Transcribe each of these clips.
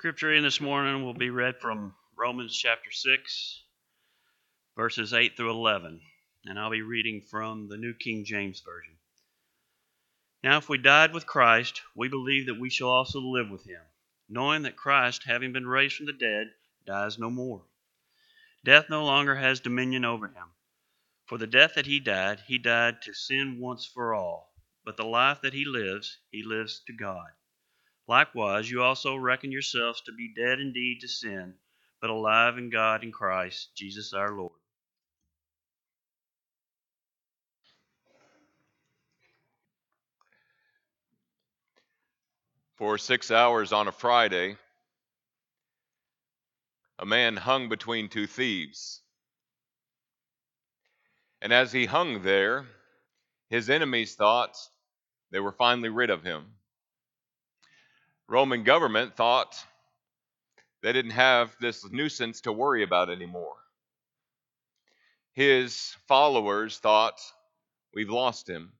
Scripture in this morning will be read from Romans chapter 6, verses 8 through 11, and I'll be reading from the New King James Version. Now, if we died with Christ, we believe that we shall also live with him, knowing that Christ, having been raised from the dead, dies no more. Death no longer has dominion over him. For the death that he died, he died to sin once for all, but the life that he lives, he lives to God. Likewise, you also reckon yourselves to be dead indeed to sin, but alive in God in Christ Jesus our Lord. For six hours on a Friday, a man hung between two thieves. And as he hung there, his enemies thought they were finally rid of him. Roman government thought they didn't have this nuisance to worry about anymore. His followers thought, We've lost him.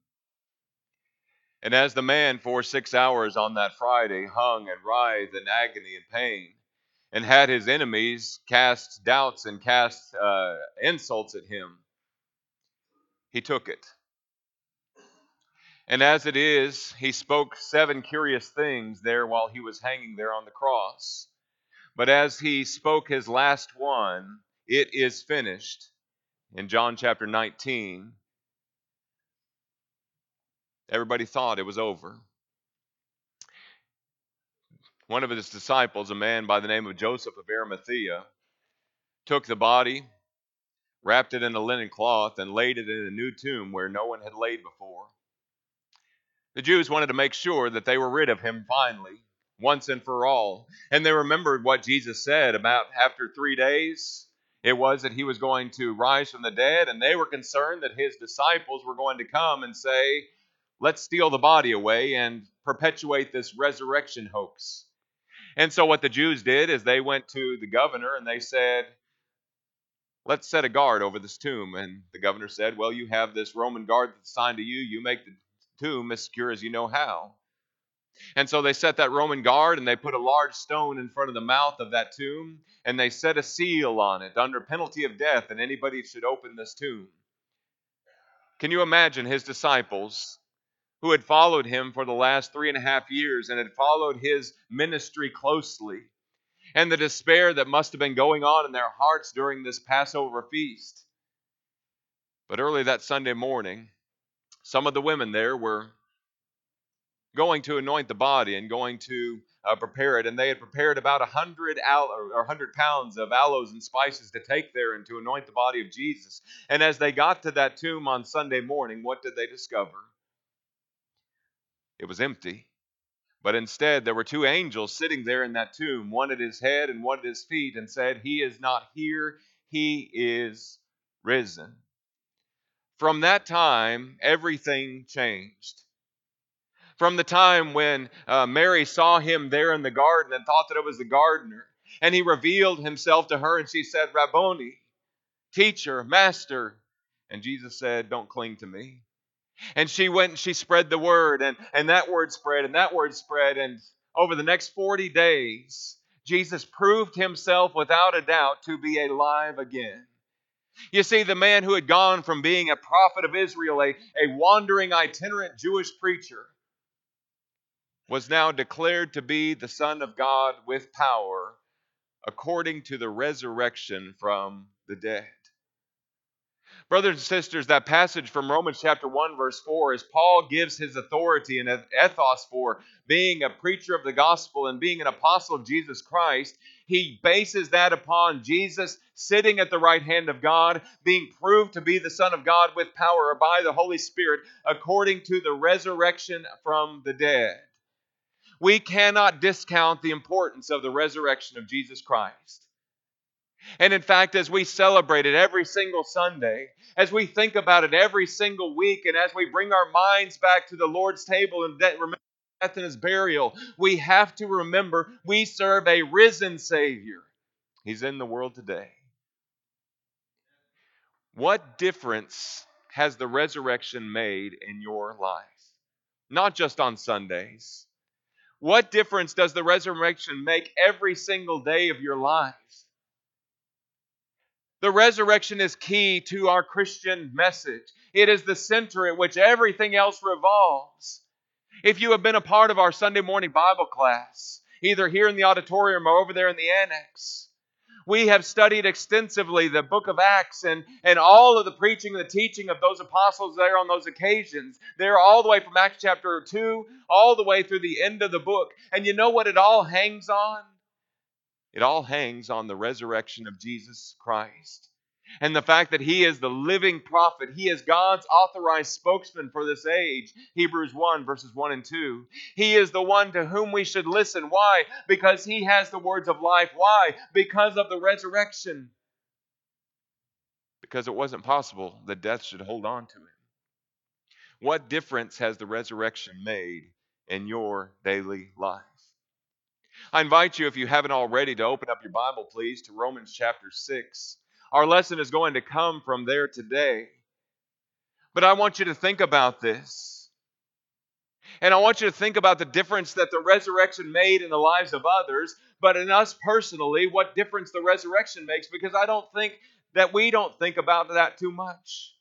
And as the man for six hours on that Friday hung and writhed in agony and pain, and had his enemies cast doubts and cast uh, insults at him, he took it. And as it is, he spoke seven curious things there while he was hanging there on the cross. But as he spoke his last one, it is finished, in John chapter 19, everybody thought it was over. One of his disciples, a man by the name of Joseph of Arimathea, took the body, wrapped it in a linen cloth, and laid it in a new tomb where no one had laid before. The Jews wanted to make sure that they were rid of him finally, once and for all. And they remembered what Jesus said about after three days, it was that he was going to rise from the dead, and they were concerned that his disciples were going to come and say, Let's steal the body away and perpetuate this resurrection hoax. And so, what the Jews did is they went to the governor and they said, Let's set a guard over this tomb. And the governor said, Well, you have this Roman guard that's assigned to you. You make the tomb as secure as you know how. And so they set that Roman guard and they put a large stone in front of the mouth of that tomb and they set a seal on it under penalty of death and anybody should open this tomb. Can you imagine his disciples who had followed him for the last three and a half years and had followed his ministry closely and the despair that must have been going on in their hearts during this Passover feast? But early that Sunday morning, some of the women there were going to anoint the body and going to uh, prepare it, and they had prepared about a hundred aloe or hundred pounds of aloes and spices to take there and to anoint the body of Jesus. And as they got to that tomb on Sunday morning, what did they discover? It was empty. But instead, there were two angels sitting there in that tomb, one at his head and one at his feet, and said, He is not here, he is risen. From that time, everything changed. From the time when uh, Mary saw him there in the garden and thought that it was the gardener, and he revealed himself to her, and she said, Rabboni, teacher, master. And Jesus said, Don't cling to me. And she went and she spread the word, and, and that word spread, and that word spread. And over the next 40 days, Jesus proved himself without a doubt to be alive again. You see, the man who had gone from being a prophet of Israel, a, a wandering itinerant Jewish preacher, was now declared to be the Son of God with power according to the resurrection from the dead. Brothers and sisters, that passage from Romans chapter 1, verse 4, as Paul gives his authority and ethos for being a preacher of the gospel and being an apostle of Jesus Christ, he bases that upon Jesus sitting at the right hand of God, being proved to be the Son of God with power by the Holy Spirit, according to the resurrection from the dead. We cannot discount the importance of the resurrection of Jesus Christ. And in fact, as we celebrate it every single Sunday, as we think about it every single week, and as we bring our minds back to the Lord's table and remember death and his burial, we have to remember we serve a risen Savior. He's in the world today. What difference has the resurrection made in your life? Not just on Sundays. What difference does the resurrection make every single day of your life? The resurrection is key to our Christian message. It is the center at which everything else revolves. If you have been a part of our Sunday morning Bible class, either here in the auditorium or over there in the annex, we have studied extensively the book of Acts and, and all of the preaching and the teaching of those apostles there on those occasions. They're all the way from Acts chapter 2 all the way through the end of the book. And you know what it all hangs on? It all hangs on the resurrection of Jesus Christ. And the fact that he is the living prophet, he is God's authorized spokesman for this age. Hebrews 1, verses 1 and 2. He is the one to whom we should listen. Why? Because he has the words of life. Why? Because of the resurrection. Because it wasn't possible that death should hold on to him. What difference has the resurrection made in your daily life? I invite you, if you haven't already, to open up your Bible, please, to Romans chapter 6. Our lesson is going to come from there today. But I want you to think about this. And I want you to think about the difference that the resurrection made in the lives of others, but in us personally, what difference the resurrection makes, because I don't think that we don't think about that too much.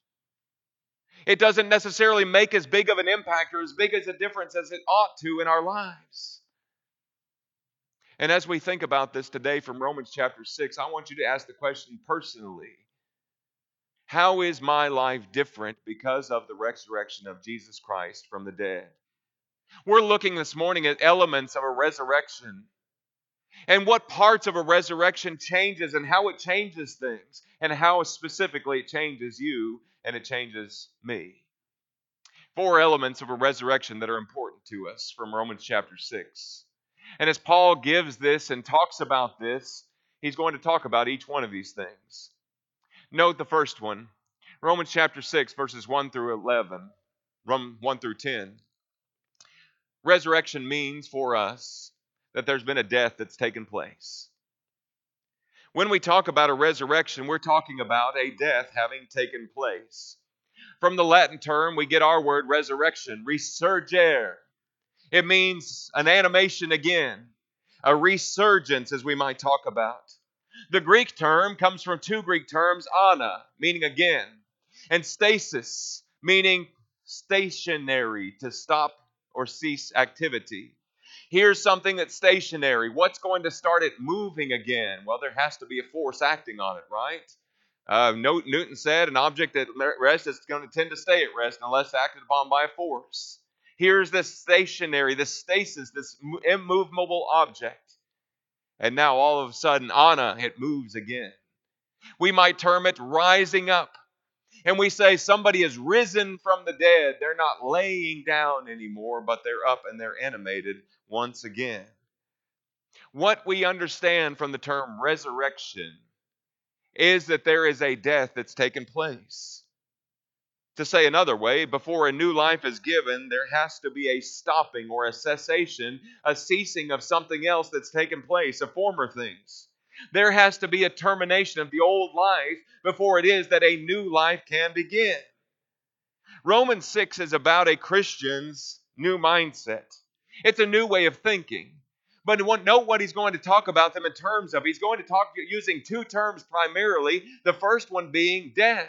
It doesn't necessarily make as big of an impact or as big as a difference as it ought to in our lives. And as we think about this today from Romans chapter 6, I want you to ask the question personally How is my life different because of the resurrection of Jesus Christ from the dead? We're looking this morning at elements of a resurrection and what parts of a resurrection changes and how it changes things and how specifically it changes you and it changes me. Four elements of a resurrection that are important to us from Romans chapter 6. And as Paul gives this and talks about this, he's going to talk about each one of these things. Note the first one Romans chapter 6, verses 1 through 11, 1 through 10. Resurrection means for us that there's been a death that's taken place. When we talk about a resurrection, we're talking about a death having taken place. From the Latin term, we get our word resurrection, resurgere, it means an animation again, a resurgence, as we might talk about. The Greek term comes from two Greek terms, ana, meaning again, and stasis, meaning stationary, to stop or cease activity. Here's something that's stationary. What's going to start it moving again? Well, there has to be a force acting on it, right? Uh, Newton said an object at rest is going to tend to stay at rest unless acted upon by a force. Here's this stationary, this stasis, this immovable object. And now all of a sudden, ana, it moves again. We might term it rising up. And we say somebody has risen from the dead. They're not laying down anymore, but they're up and they're animated once again. What we understand from the term resurrection is that there is a death that's taken place. To say another way, before a new life is given, there has to be a stopping or a cessation, a ceasing of something else that's taken place, of former things. There has to be a termination of the old life before it is that a new life can begin. Romans 6 is about a Christian's new mindset. It's a new way of thinking. But note what he's going to talk about them in terms of. He's going to talk using two terms primarily. The first one being death.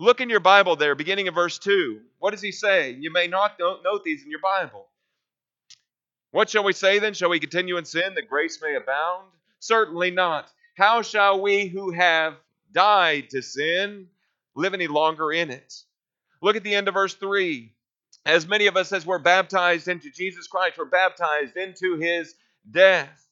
Look in your Bible there, beginning of verse 2. What does he say? You may not note these in your Bible. What shall we say then? Shall we continue in sin that grace may abound? Certainly not. How shall we who have died to sin live any longer in it? Look at the end of verse 3. As many of us as were baptized into Jesus Christ were baptized into his death.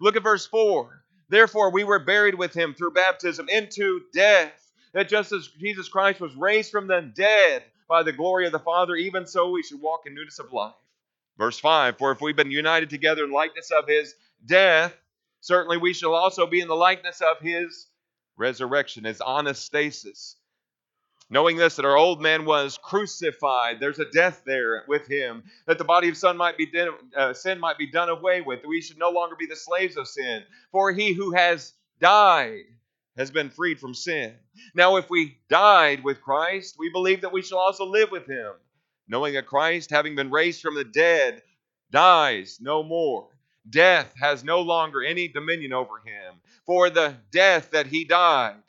Look at verse 4. Therefore, we were buried with him through baptism into death that just as Jesus Christ was raised from the dead by the glory of the Father, even so we should walk in newness of life. Verse 5 For if we've been united together in likeness of his death, certainly we shall also be in the likeness of his resurrection, his anastasis. Knowing this, that our old man was crucified, there's a death there with him, that the body of sin might be, uh, sin might be done away with, we should no longer be the slaves of sin. For he who has died has been freed from sin. Now, if we died with Christ, we believe that we shall also live with him, knowing that Christ, having been raised from the dead, dies no more. Death has no longer any dominion over him. For the death that he died,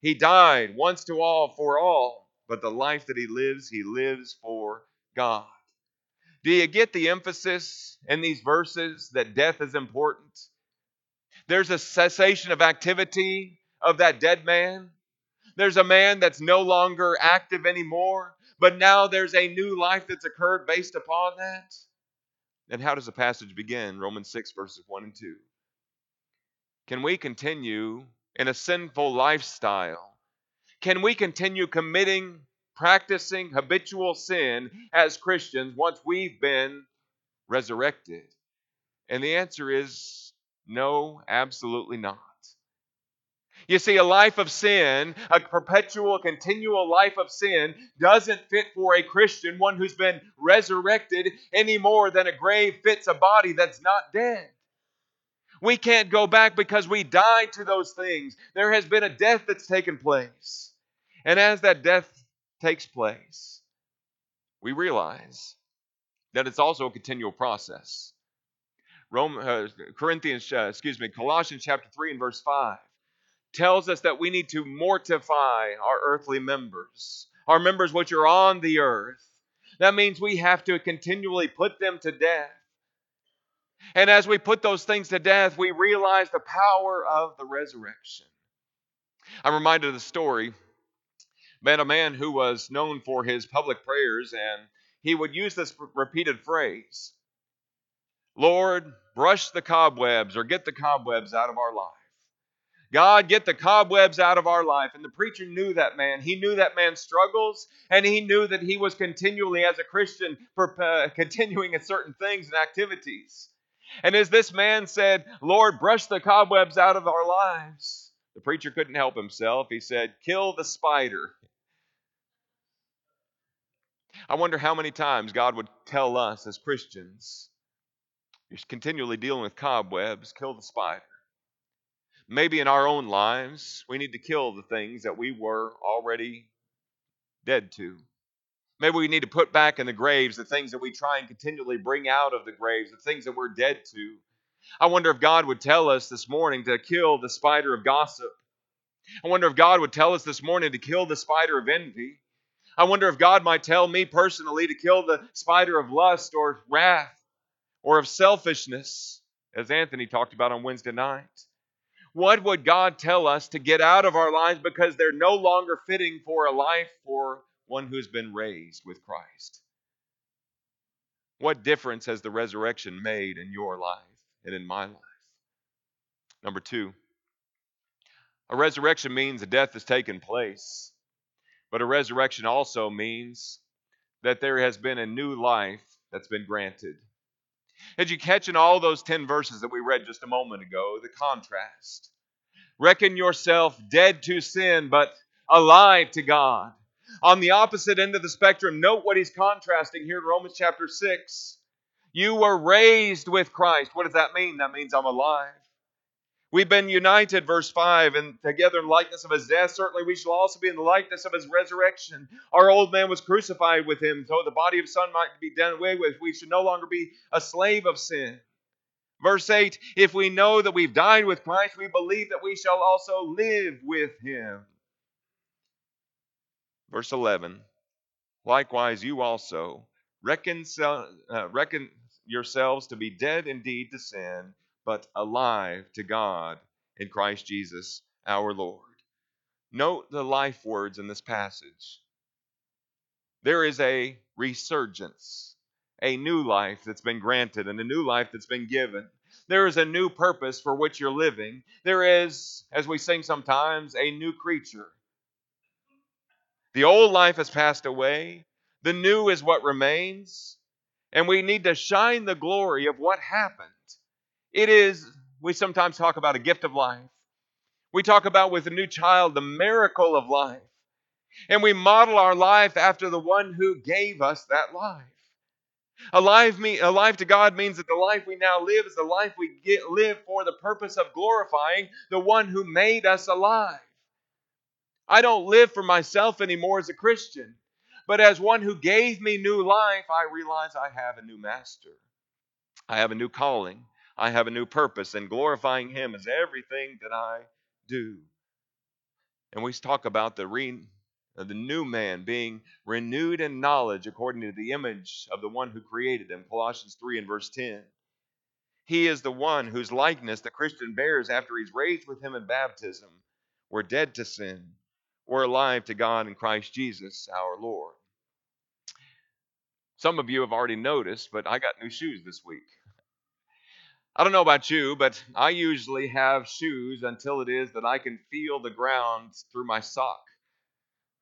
he died once to all for all. But the life that he lives, he lives for God. Do you get the emphasis in these verses that death is important? There's a cessation of activity of that dead man. There's a man that's no longer active anymore, but now there's a new life that's occurred based upon that. And how does the passage begin? Romans 6, verses 1 and 2. Can we continue in a sinful lifestyle? Can we continue committing, practicing habitual sin as Christians once we've been resurrected? And the answer is no, absolutely not. You see, a life of sin, a perpetual, continual life of sin, doesn't fit for a Christian, one who's been resurrected, any more than a grave fits a body that's not dead. We can't go back because we died to those things. There has been a death that's taken place. And as that death takes place, we realize that it's also a continual process. Rome, uh, Corinthians, uh, excuse me, Colossians chapter 3 and verse 5 tells us that we need to mortify our earthly members, our members which are on the earth. That means we have to continually put them to death. And as we put those things to death, we realize the power of the resurrection. I'm reminded of the story about a man who was known for his public prayers, and he would use this repeated phrase Lord, brush the cobwebs or get the cobwebs out of our life. God, get the cobwebs out of our life. And the preacher knew that man. He knew that man's struggles, and he knew that he was continually, as a Christian, for, uh, continuing in certain things and activities. And as this man said, Lord, brush the cobwebs out of our lives, the preacher couldn't help himself. He said, Kill the spider. I wonder how many times God would tell us as Christians, You're continually dealing with cobwebs, kill the spider. Maybe in our own lives, we need to kill the things that we were already dead to. Maybe we need to put back in the graves the things that we try and continually bring out of the graves, the things that we're dead to. I wonder if God would tell us this morning to kill the spider of gossip. I wonder if God would tell us this morning to kill the spider of envy. I wonder if God might tell me personally to kill the spider of lust or wrath or of selfishness, as Anthony talked about on Wednesday night. What would God tell us to get out of our lives because they're no longer fitting for a life for one who's been raised with Christ? What difference has the resurrection made in your life and in my life? Number two, a resurrection means a death has taken place, but a resurrection also means that there has been a new life that's been granted. Did you catch in all those 10 verses that we read just a moment ago the contrast? Reckon yourself dead to sin, but alive to God. On the opposite end of the spectrum, note what he's contrasting here in Romans chapter 6. You were raised with Christ. What does that mean? That means I'm alive. We've been united, verse 5, and together in likeness of his death. Certainly we shall also be in the likeness of his resurrection. Our old man was crucified with him, so the body of son might be done away with. We should no longer be a slave of sin. Verse 8 If we know that we've died with Christ, we believe that we shall also live with him. Verse 11 Likewise, you also uh, reckon yourselves to be dead indeed to sin but alive to God in Christ Jesus our Lord. Note the life words in this passage. There is a resurgence, a new life that's been granted, and a new life that's been given. There is a new purpose for which you're living. There is, as we sing sometimes, a new creature. The old life has passed away, the new is what remains, and we need to shine the glory of what happened it is, we sometimes talk about a gift of life. We talk about with a new child the miracle of life. And we model our life after the one who gave us that life. Alive, me, alive to God means that the life we now live is the life we get, live for the purpose of glorifying the one who made us alive. I don't live for myself anymore as a Christian, but as one who gave me new life, I realize I have a new master. I have a new calling. I have a new purpose, and glorifying Him is everything that I do. And we talk about the re, uh, the new man being renewed in knowledge according to the image of the one who created him. Colossians 3 and verse 10. He is the one whose likeness the Christian bears after he's raised with him in baptism. We're dead to sin. We're alive to God in Christ Jesus our Lord. Some of you have already noticed, but I got new shoes this week. I don't know about you, but I usually have shoes until it is that I can feel the ground through my sock.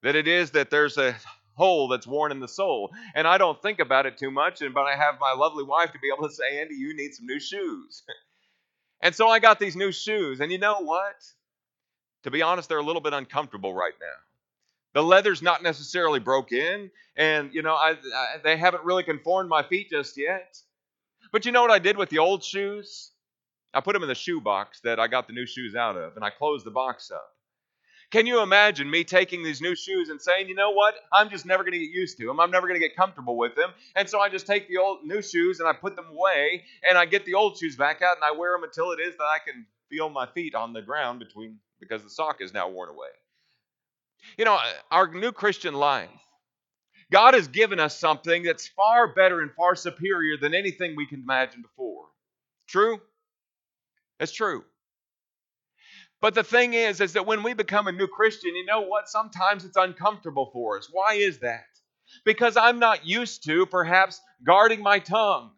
That it is that there's a hole that's worn in the sole. And I don't think about it too much, and but I have my lovely wife to be able to say, Andy, you need some new shoes. and so I got these new shoes, and you know what? To be honest, they're a little bit uncomfortable right now. The leather's not necessarily broke in, and you know, I, I, they haven't really conformed my feet just yet. But you know what I did with the old shoes? I put them in the shoe box that I got the new shoes out of, and I closed the box up. Can you imagine me taking these new shoes and saying, you know what? I'm just never going to get used to them. I'm never going to get comfortable with them. And so I just take the old new shoes and I put them away and I get the old shoes back out and I wear them until it is that I can feel my feet on the ground between because the sock is now worn away. You know, our new Christian life, God has given us something that's far better and far superior than anything we can imagine before. True? It's true. But the thing is, is that when we become a new Christian, you know what? Sometimes it's uncomfortable for us. Why is that? Because I'm not used to perhaps guarding my tongue.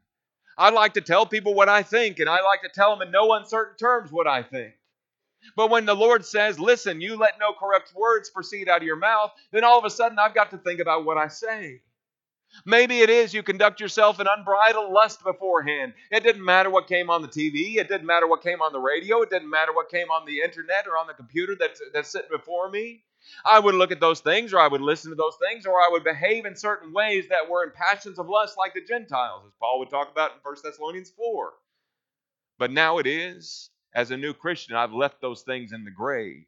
I like to tell people what I think, and I like to tell them in no uncertain terms what I think. But when the Lord says, listen, you let no corrupt words proceed out of your mouth, then all of a sudden I've got to think about what I say. Maybe it is you conduct yourself in unbridled lust beforehand. It didn't matter what came on the TV. It didn't matter what came on the radio. It didn't matter what came on the internet or on the computer that's, that's sitting before me. I would look at those things or I would listen to those things or I would behave in certain ways that were in passions of lust like the Gentiles, as Paul would talk about in 1 Thessalonians 4. But now it is, as a new Christian, I've left those things in the grave.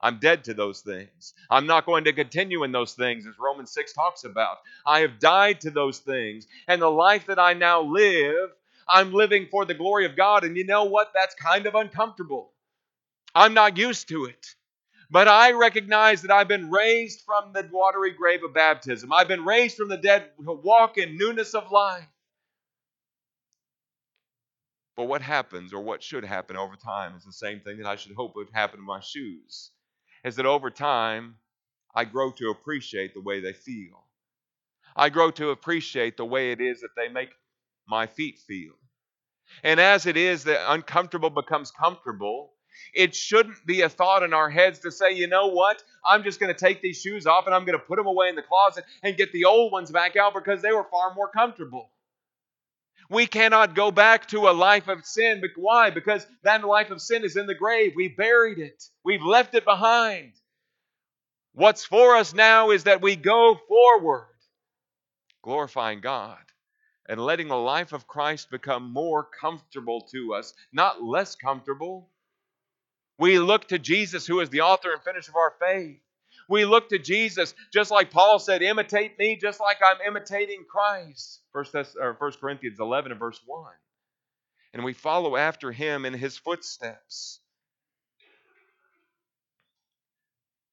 I'm dead to those things. I'm not going to continue in those things, as Romans 6 talks about. I have died to those things. And the life that I now live, I'm living for the glory of God. And you know what? That's kind of uncomfortable. I'm not used to it. But I recognize that I've been raised from the watery grave of baptism. I've been raised from the dead to walk in newness of life. But what happens or what should happen over time is the same thing that I should hope would happen in my shoes is that over time, I grow to appreciate the way they feel. I grow to appreciate the way it is that they make my feet feel. And as it is that uncomfortable becomes comfortable, it shouldn't be a thought in our heads to say, you know what? I'm just going to take these shoes off and I'm going to put them away in the closet and get the old ones back out because they were far more comfortable. We cannot go back to a life of sin. Why? Because that life of sin is in the grave. We buried it, we've left it behind. What's for us now is that we go forward, glorifying God and letting the life of Christ become more comfortable to us, not less comfortable. We look to Jesus, who is the author and finisher of our faith. We look to Jesus, just like Paul said, imitate me, just like I'm imitating Christ. 1, or 1 Corinthians 11 and verse 1. And we follow after him in his footsteps.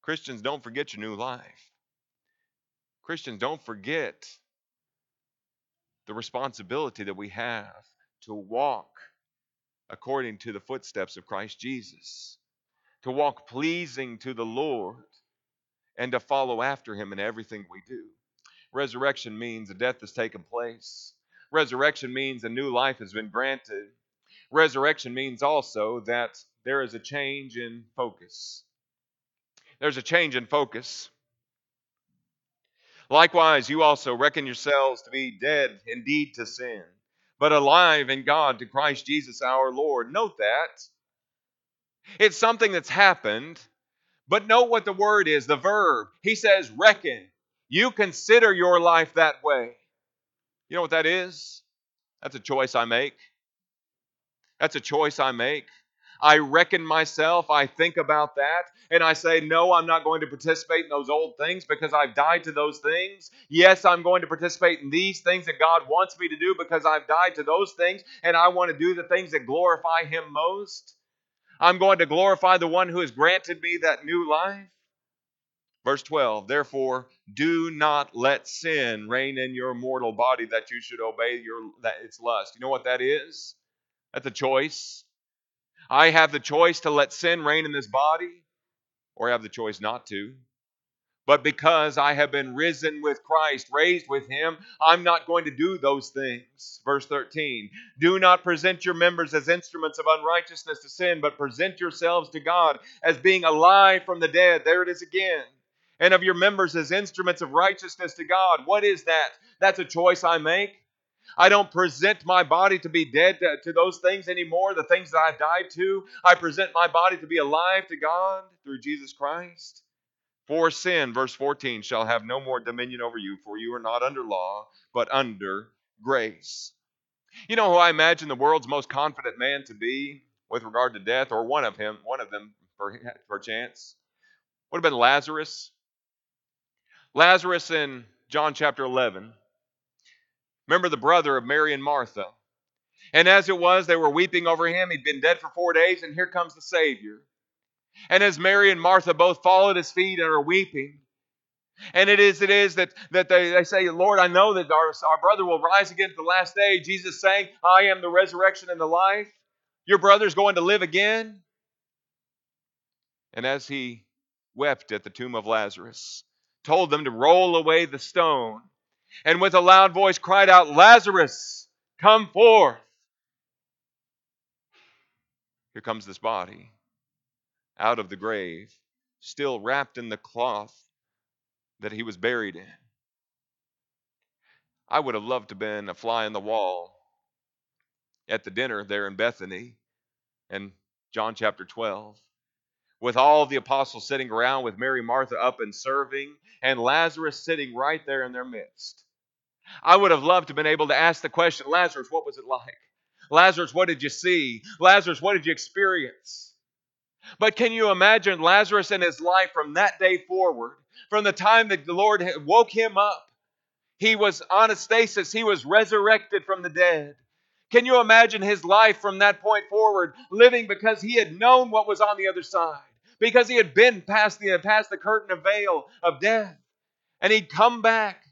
Christians, don't forget your new life. Christians, don't forget the responsibility that we have to walk according to the footsteps of Christ Jesus, to walk pleasing to the Lord, and to follow after him in everything we do. Resurrection means a death has taken place. Resurrection means a new life has been granted. Resurrection means also that there is a change in focus. There's a change in focus. Likewise, you also reckon yourselves to be dead indeed to sin, but alive in God to Christ Jesus our Lord. Note that. It's something that's happened, but note what the word is the verb. He says, reckon. You consider your life that way. You know what that is? That's a choice I make. That's a choice I make. I reckon myself, I think about that, and I say, No, I'm not going to participate in those old things because I've died to those things. Yes, I'm going to participate in these things that God wants me to do because I've died to those things, and I want to do the things that glorify Him most. I'm going to glorify the one who has granted me that new life. Verse 12, therefore, do not let sin reign in your mortal body that you should obey your that its lust. You know what that is? That's a choice. I have the choice to let sin reign in this body, or I have the choice not to. But because I have been risen with Christ, raised with him, I'm not going to do those things. Verse 13 Do not present your members as instruments of unrighteousness to sin, but present yourselves to God as being alive from the dead. There it is again and of your members as instruments of righteousness to God. What is that? That's a choice I make. I don't present my body to be dead to, to, those things anymore, the things that I've died to. I present my body to be alive to God through Jesus Christ. For sin, verse 14, shall have no more dominion over you, for you are not under law, but under grace. You know who I imagine the world's most confident man to be with regard to death, or one of him, one of them, perchance? Would have been Lazarus. Lazarus in John chapter 11. Remember the brother of Mary and Martha. And as it was, they were weeping over him. He'd been dead for four days, and here comes the Savior. And as Mary and Martha both fall at his feet and are weeping, and it is, it is that, that they, they say, Lord, I know that our, our brother will rise again at the last day. Jesus saying, I am the resurrection and the life. Your brother's going to live again. And as he wept at the tomb of Lazarus, told them to roll away the stone, and with a loud voice cried out, Lazarus, come forth. Here comes this body out of the grave, still wrapped in the cloth that he was buried in. I would have loved to have been a fly in the wall at the dinner there in Bethany in John chapter 12 with all the apostles sitting around, with Mary Martha up and serving, and Lazarus sitting right there in their midst. I would have loved to have been able to ask the question Lazarus, what was it like? Lazarus, what did you see? Lazarus, what did you experience? But can you imagine Lazarus and his life from that day forward, from the time that the Lord woke him up? He was anastasis, he was resurrected from the dead. Can you imagine his life from that point forward, living because he had known what was on the other side? because he had been past the, past the curtain of veil of death. And he'd come back.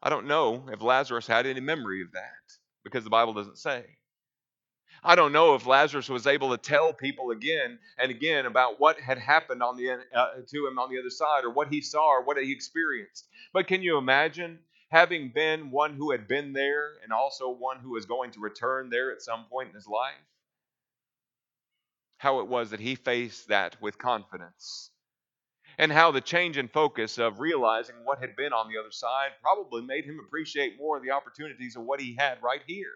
I don't know if Lazarus had any memory of that because the Bible doesn't say. I don't know if Lazarus was able to tell people again and again about what had happened on the, uh, to him on the other side or what he saw or what he experienced. But can you imagine having been one who had been there and also one who was going to return there at some point in his life? how it was that he faced that with confidence. And how the change in focus of realizing what had been on the other side probably made him appreciate more the opportunities of what he had right here.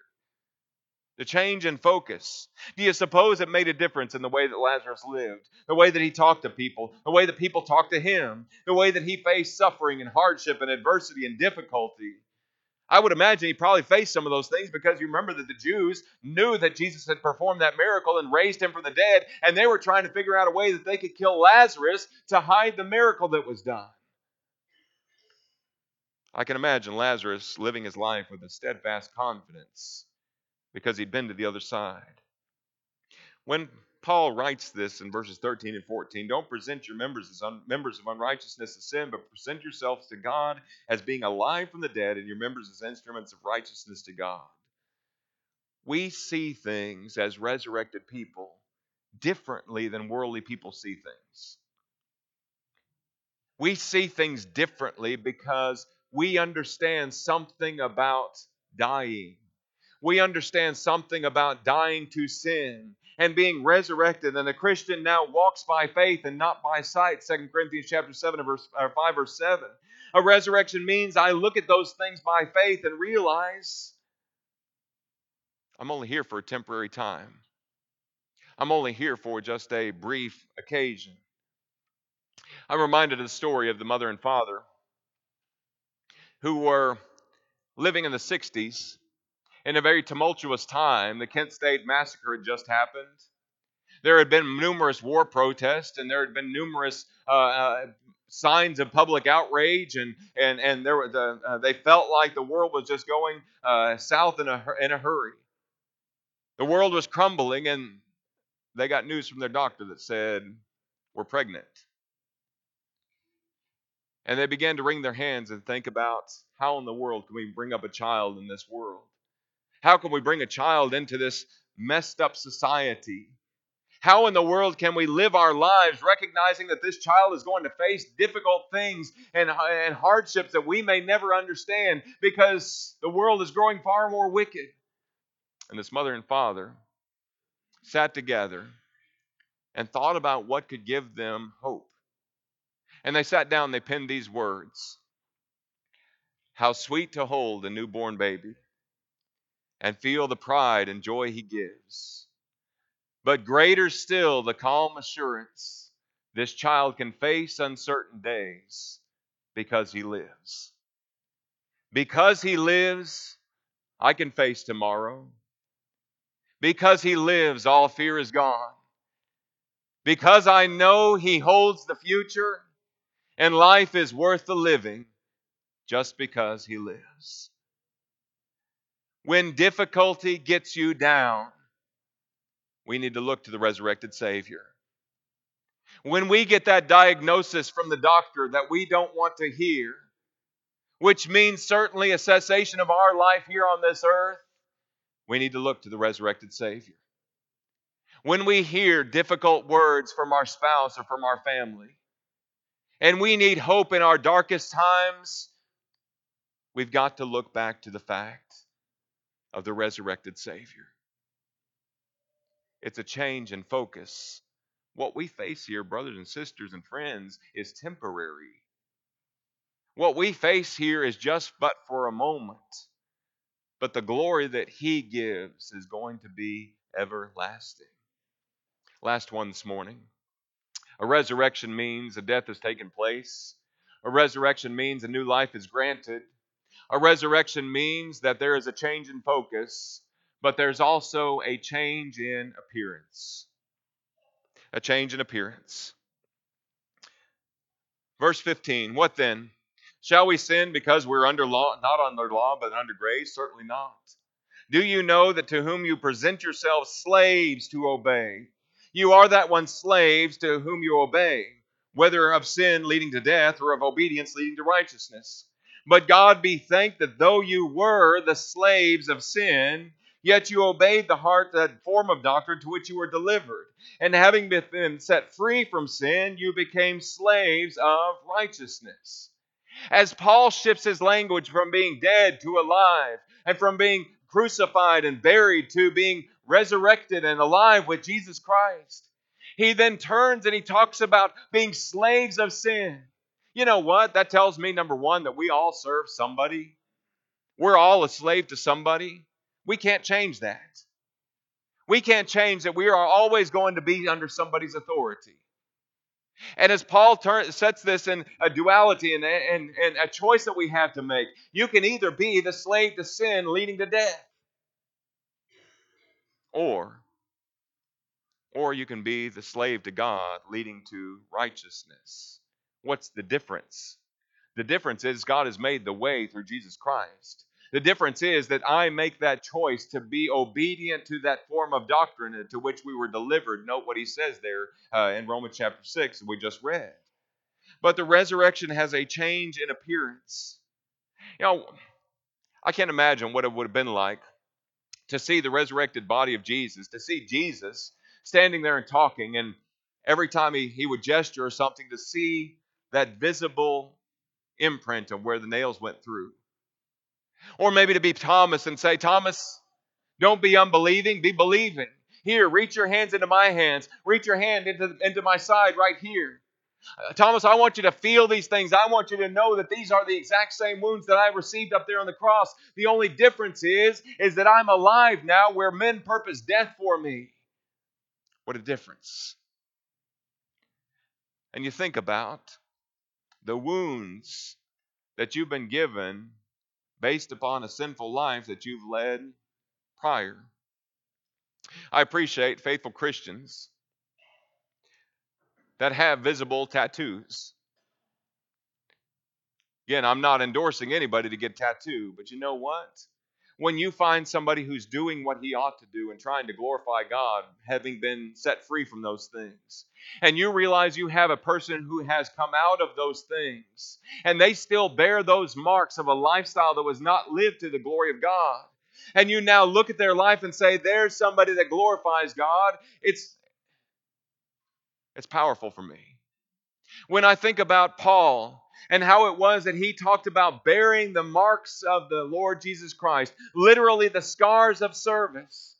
The change in focus. Do you suppose it made a difference in the way that Lazarus lived, the way that he talked to people, the way that people talked to him, the way that he faced suffering and hardship and adversity and difficulty? I would imagine he probably faced some of those things because you remember that the Jews knew that Jesus had performed that miracle and raised him from the dead, and they were trying to figure out a way that they could kill Lazarus to hide the miracle that was done. I can imagine Lazarus living his life with a steadfast confidence because he'd been to the other side. When Paul writes this in verses 13 and 14. Don't present your members as un- members of unrighteousness and sin, but present yourselves to God as being alive from the dead, and your members as instruments of righteousness to God. We see things as resurrected people differently than worldly people see things. We see things differently because we understand something about dying. We understand something about dying to sin and being resurrected. And the Christian now walks by faith and not by sight. 2 Corinthians chapter 7 verse uh, or 5 verse 7. A resurrection means I look at those things by faith and realize I'm only here for a temporary time. I'm only here for just a brief occasion. I'm reminded of the story of the mother and father who were living in the 60s in a very tumultuous time. The Kent State Massacre had just happened. There had been numerous war protests, and there had been numerous uh, uh, signs of public outrage, and and and there were the, uh, they felt like the world was just going uh, south in a in a hurry. The world was crumbling, and they got news from their doctor that said, "We're pregnant." And they began to wring their hands and think about how in the world can we bring up a child in this world? How can we bring a child into this messed up society? How in the world can we live our lives recognizing that this child is going to face difficult things and, and hardships that we may never understand because the world is growing far more wicked? And this mother and father sat together and thought about what could give them hope. And they sat down, they penned these words How sweet to hold a newborn baby and feel the pride and joy he gives but greater still the calm assurance this child can face uncertain days because he lives. Because he lives, I can face tomorrow. Because he lives, all fear is gone. Because I know he holds the future and life is worth the living just because he lives. When difficulty gets you down, we need to look to the resurrected Savior. When we get that diagnosis from the doctor that we don't want to hear, which means certainly a cessation of our life here on this earth, we need to look to the resurrected Savior. When we hear difficult words from our spouse or from our family, and we need hope in our darkest times, we've got to look back to the fact of the resurrected Savior. It's a change in focus. What we face here, brothers and sisters and friends, is temporary. What we face here is just but for a moment. But the glory that He gives is going to be everlasting. Last one this morning. A resurrection means a death has taken place. A resurrection means a new life is granted. A resurrection means that there is a change in focus but there's also a change in appearance. A change in appearance. Verse 15 What then? Shall we sin because we're under law, not under law, but under grace? Certainly not. Do you know that to whom you present yourselves slaves to obey, you are that one slaves to whom you obey, whether of sin leading to death or of obedience leading to righteousness? But God be thanked that though you were the slaves of sin, Yet you obeyed the heart, that form of doctrine to which you were delivered. And having been set free from sin, you became slaves of righteousness. As Paul shifts his language from being dead to alive, and from being crucified and buried to being resurrected and alive with Jesus Christ, he then turns and he talks about being slaves of sin. You know what? That tells me, number one, that we all serve somebody. We're all a slave to somebody. We can't change that. We can't change that we are always going to be under somebody's authority. And as Paul turn, sets this in a duality and, and, and a choice that we have to make, you can either be the slave to sin leading to death, or, or you can be the slave to God leading to righteousness. What's the difference? The difference is God has made the way through Jesus Christ. The difference is that I make that choice to be obedient to that form of doctrine to which we were delivered. Note what he says there uh, in Romans chapter 6 we just read. But the resurrection has a change in appearance. You know, I can't imagine what it would have been like to see the resurrected body of Jesus, to see Jesus standing there and talking, and every time he, he would gesture or something, to see that visible imprint of where the nails went through. Or maybe to be Thomas and say, Thomas, don't be unbelieving, be believing. Here, reach your hands into my hands. Reach your hand into, into my side right here. Uh, Thomas, I want you to feel these things. I want you to know that these are the exact same wounds that I received up there on the cross. The only difference is, is that I'm alive now where men purpose death for me. What a difference. And you think about the wounds that you've been given based upon a sinful life that you've led prior. I appreciate faithful Christians that have visible tattoos. Again, I'm not endorsing anybody to get tattooed, but you know what? When you find somebody who's doing what he ought to do and trying to glorify God, having been set free from those things, and you realize you have a person who has come out of those things, and they still bear those marks of a lifestyle that was not lived to the glory of God, and you now look at their life and say, There's somebody that glorifies God, it's, it's powerful for me. When I think about Paul, and how it was that he talked about bearing the marks of the Lord Jesus Christ, literally the scars of service.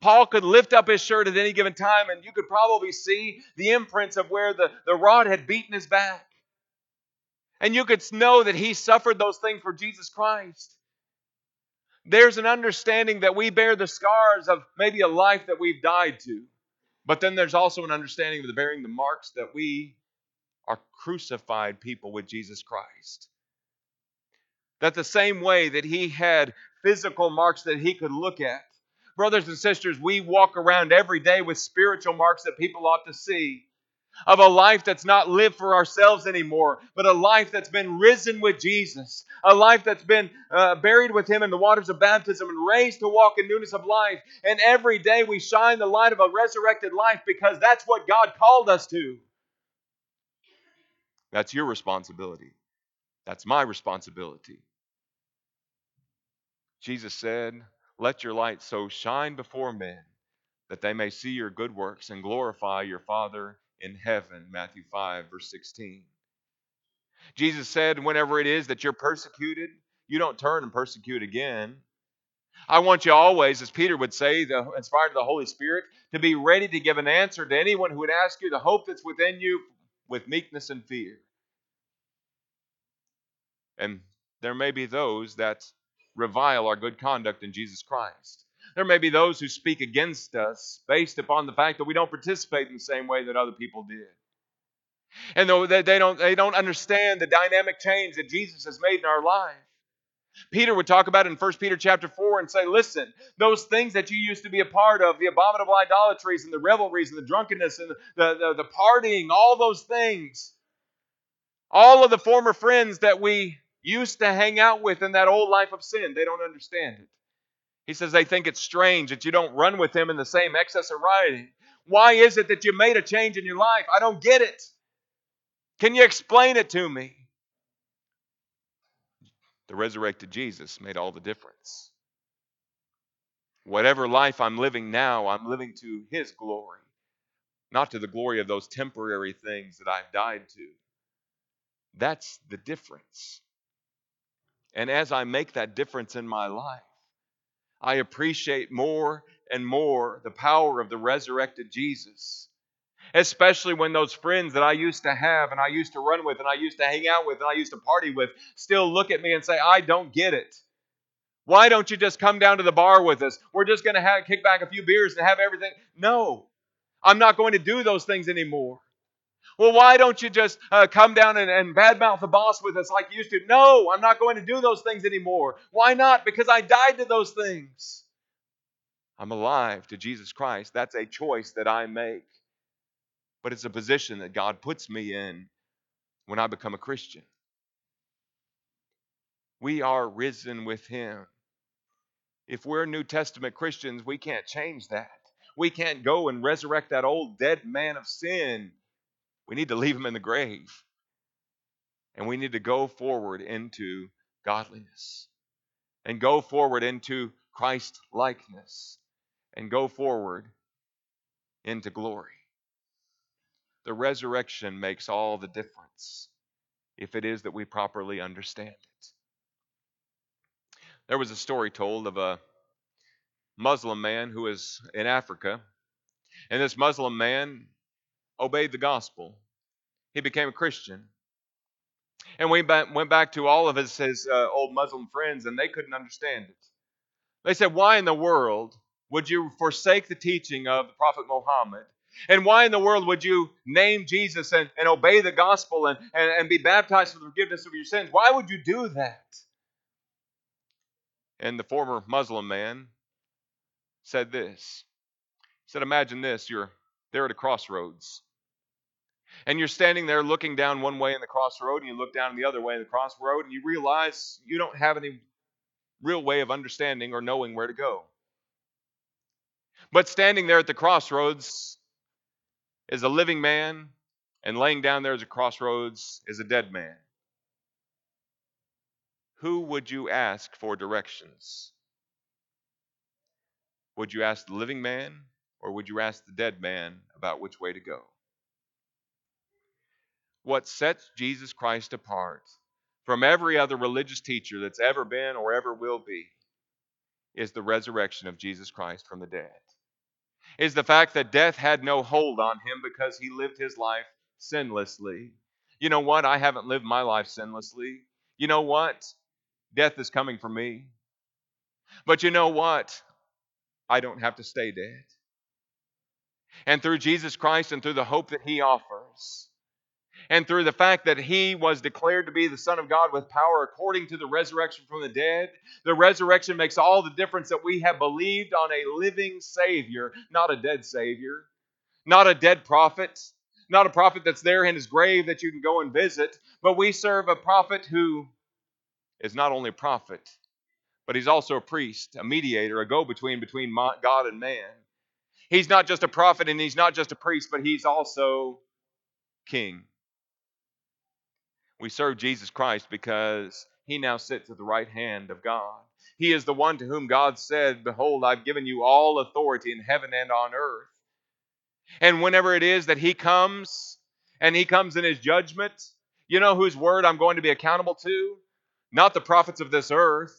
Paul could lift up his shirt at any given time, and you could probably see the imprints of where the, the rod had beaten his back. And you could know that he suffered those things for Jesus Christ. There's an understanding that we bear the scars of maybe a life that we've died to. But then there's also an understanding of the bearing the marks that we are crucified people with Jesus Christ. That the same way that he had physical marks that he could look at, brothers and sisters, we walk around every day with spiritual marks that people ought to see of a life that's not lived for ourselves anymore, but a life that's been risen with Jesus, a life that's been uh, buried with Him in the waters of baptism and raised to walk in newness of life. And every day we shine the light of a resurrected life because that's what God called us to. That's your responsibility. That's my responsibility. Jesus said, Let your light so shine before men that they may see your good works and glorify your Father in heaven. Matthew 5, verse 16. Jesus said, Whenever it is that you're persecuted, you don't turn and persecute again. I want you always, as Peter would say, the, inspired of the Holy Spirit, to be ready to give an answer to anyone who would ask you the hope that's within you with meekness and fear. And there may be those that revile our good conduct in Jesus Christ. There may be those who speak against us based upon the fact that we don't participate in the same way that other people did. And they don't, they don't understand the dynamic change that Jesus has made in our life. Peter would talk about in 1 Peter chapter 4 and say, listen, those things that you used to be a part of, the abominable idolatries and the revelries and the drunkenness and the, the, the, the partying, all those things, all of the former friends that we used to hang out with in that old life of sin. They don't understand it. He says they think it's strange that you don't run with them in the same excess of rioting. Why is it that you made a change in your life? I don't get it. Can you explain it to me? The resurrected Jesus made all the difference. Whatever life I'm living now, I'm living to His glory, not to the glory of those temporary things that I've died to. That's the difference. And as I make that difference in my life, I appreciate more and more the power of the resurrected Jesus. Especially when those friends that I used to have and I used to run with and I used to hang out with and I used to party with still look at me and say, I don't get it. Why don't you just come down to the bar with us? We're just going to kick back a few beers and have everything. No, I'm not going to do those things anymore. Well, why don't you just uh, come down and, and badmouth the boss with us like you used to? No, I'm not going to do those things anymore. Why not? Because I died to those things. I'm alive to Jesus Christ. That's a choice that I make. But it's a position that God puts me in when I become a Christian. We are risen with Him. If we're New Testament Christians, we can't change that. We can't go and resurrect that old dead man of sin we need to leave him in the grave. And we need to go forward into godliness and go forward into Christ likeness and go forward into glory. The resurrection makes all the difference if it is that we properly understand it. There was a story told of a Muslim man who was in Africa. And this Muslim man obeyed the gospel. He became a Christian. And we went back to all of his, his uh, old Muslim friends, and they couldn't understand it. They said, Why in the world would you forsake the teaching of the Prophet Muhammad? And why in the world would you name Jesus and, and obey the gospel and, and, and be baptized for the forgiveness of your sins? Why would you do that? And the former Muslim man said this. He said, Imagine this you're there at a crossroads. And you're standing there looking down one way in the crossroad, and you look down the other way in the crossroad, and you realize you don't have any real way of understanding or knowing where to go. But standing there at the crossroads is a living man, and laying down there as a crossroads is a dead man. Who would you ask for directions? Would you ask the living man, or would you ask the dead man about which way to go? What sets Jesus Christ apart from every other religious teacher that's ever been or ever will be is the resurrection of Jesus Christ from the dead. Is the fact that death had no hold on him because he lived his life sinlessly. You know what? I haven't lived my life sinlessly. You know what? Death is coming for me. But you know what? I don't have to stay dead. And through Jesus Christ and through the hope that he offers, and through the fact that he was declared to be the Son of God with power according to the resurrection from the dead, the resurrection makes all the difference that we have believed on a living Savior, not a dead Savior, not a dead prophet, not a prophet that's there in his grave that you can go and visit, but we serve a prophet who is not only a prophet, but he's also a priest, a mediator, a go between between God and man. He's not just a prophet and he's not just a priest, but he's also king. We serve Jesus Christ because he now sits at the right hand of God. He is the one to whom God said, Behold, I've given you all authority in heaven and on earth. And whenever it is that he comes and he comes in his judgment, you know whose word I'm going to be accountable to? Not the prophets of this earth,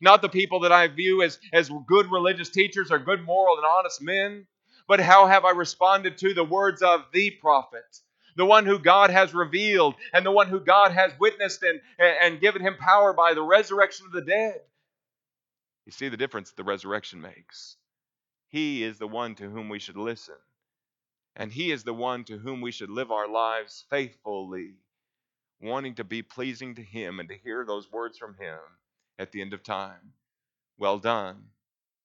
not the people that I view as, as good religious teachers or good moral and honest men, but how have I responded to the words of the prophet? The one who God has revealed, and the one who God has witnessed and, and given him power by the resurrection of the dead. You see the difference the resurrection makes. He is the one to whom we should listen, and He is the one to whom we should live our lives faithfully, wanting to be pleasing to Him and to hear those words from Him at the end of time. Well done,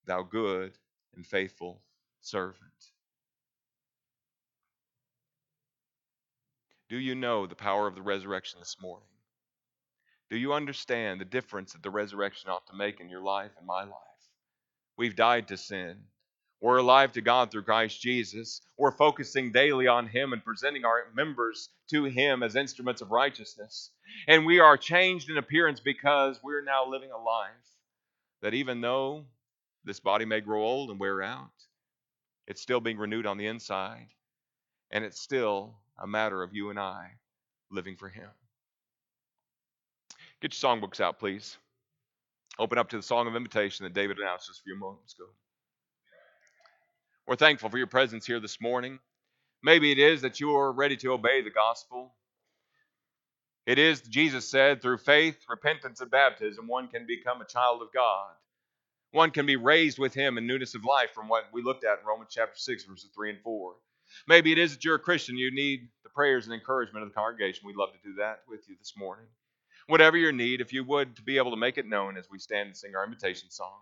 thou good and faithful servant. Do you know the power of the resurrection this morning? Do you understand the difference that the resurrection ought to make in your life and my life? We've died to sin. We're alive to God through Christ Jesus. We're focusing daily on Him and presenting our members to Him as instruments of righteousness. And we are changed in appearance because we're now living a life that even though this body may grow old and wear out, it's still being renewed on the inside. And it's still a matter of you and I living for Him. Get your songbooks out, please. Open up to the song of invitation that David announced just a few moments ago. We're thankful for your presence here this morning. Maybe it is that you are ready to obey the gospel. It is, Jesus said, through faith, repentance, and baptism, one can become a child of God. One can be raised with Him in newness of life, from what we looked at in Romans chapter 6, verses 3 and 4. Maybe it is that you're a Christian, you need the prayers and encouragement of the congregation. We'd love to do that with you this morning. Whatever your need, if you would, to be able to make it known as we stand and sing our invitation song.